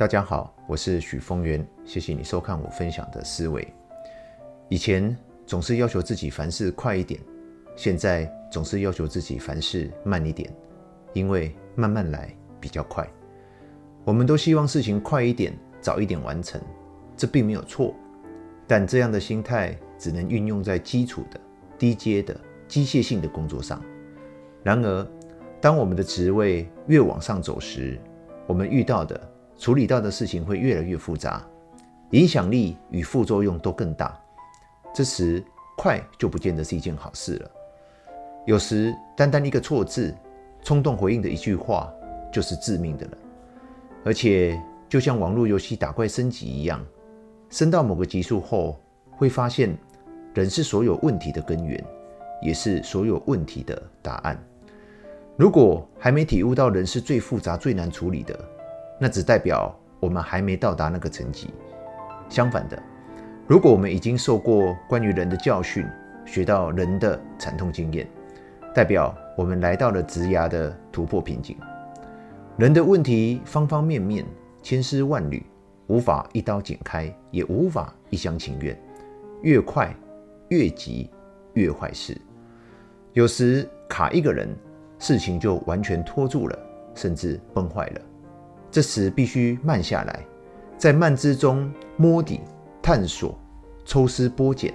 大家好，我是许峰源，谢谢你收看我分享的思维。以前总是要求自己凡事快一点，现在总是要求自己凡事慢一点，因为慢慢来比较快。我们都希望事情快一点，早一点完成，这并没有错，但这样的心态只能运用在基础的、低阶的、机械性的工作上。然而，当我们的职位越往上走时，我们遇到的、处理到的事情会越来越复杂，影响力与副作用都更大。这时，快就不见得是一件好事了。有时，单单一个错字、冲动回应的一句话，就是致命的了。而且，就像网络游戏打怪升级一样，升到某个级数后，会发现人是所有问题的根源，也是所有问题的答案。如果还没体悟到人是最复杂、最难处理的，那只代表我们还没到达那个层级。相反的，如果我们已经受过关于人的教训，学到人的惨痛经验，代表我们来到了职涯的突破瓶颈。人的问题方方面面、千丝万缕，无法一刀剪开，也无法一厢情愿。越快越急越坏事。有时卡一个人。事情就完全拖住了，甚至崩坏了。这时必须慢下来，在慢之中摸底、探索、抽丝剥茧，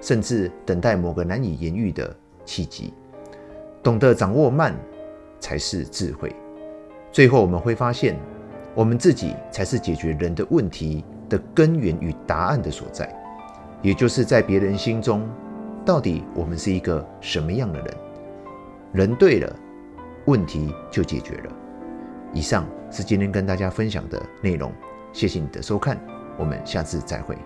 甚至等待某个难以言喻的契机。懂得掌握慢，才是智慧。最后我们会发现，我们自己才是解决人的问题的根源与答案的所在，也就是在别人心中，到底我们是一个什么样的人。人对了，问题就解决了。以上是今天跟大家分享的内容，谢谢你的收看，我们下次再会。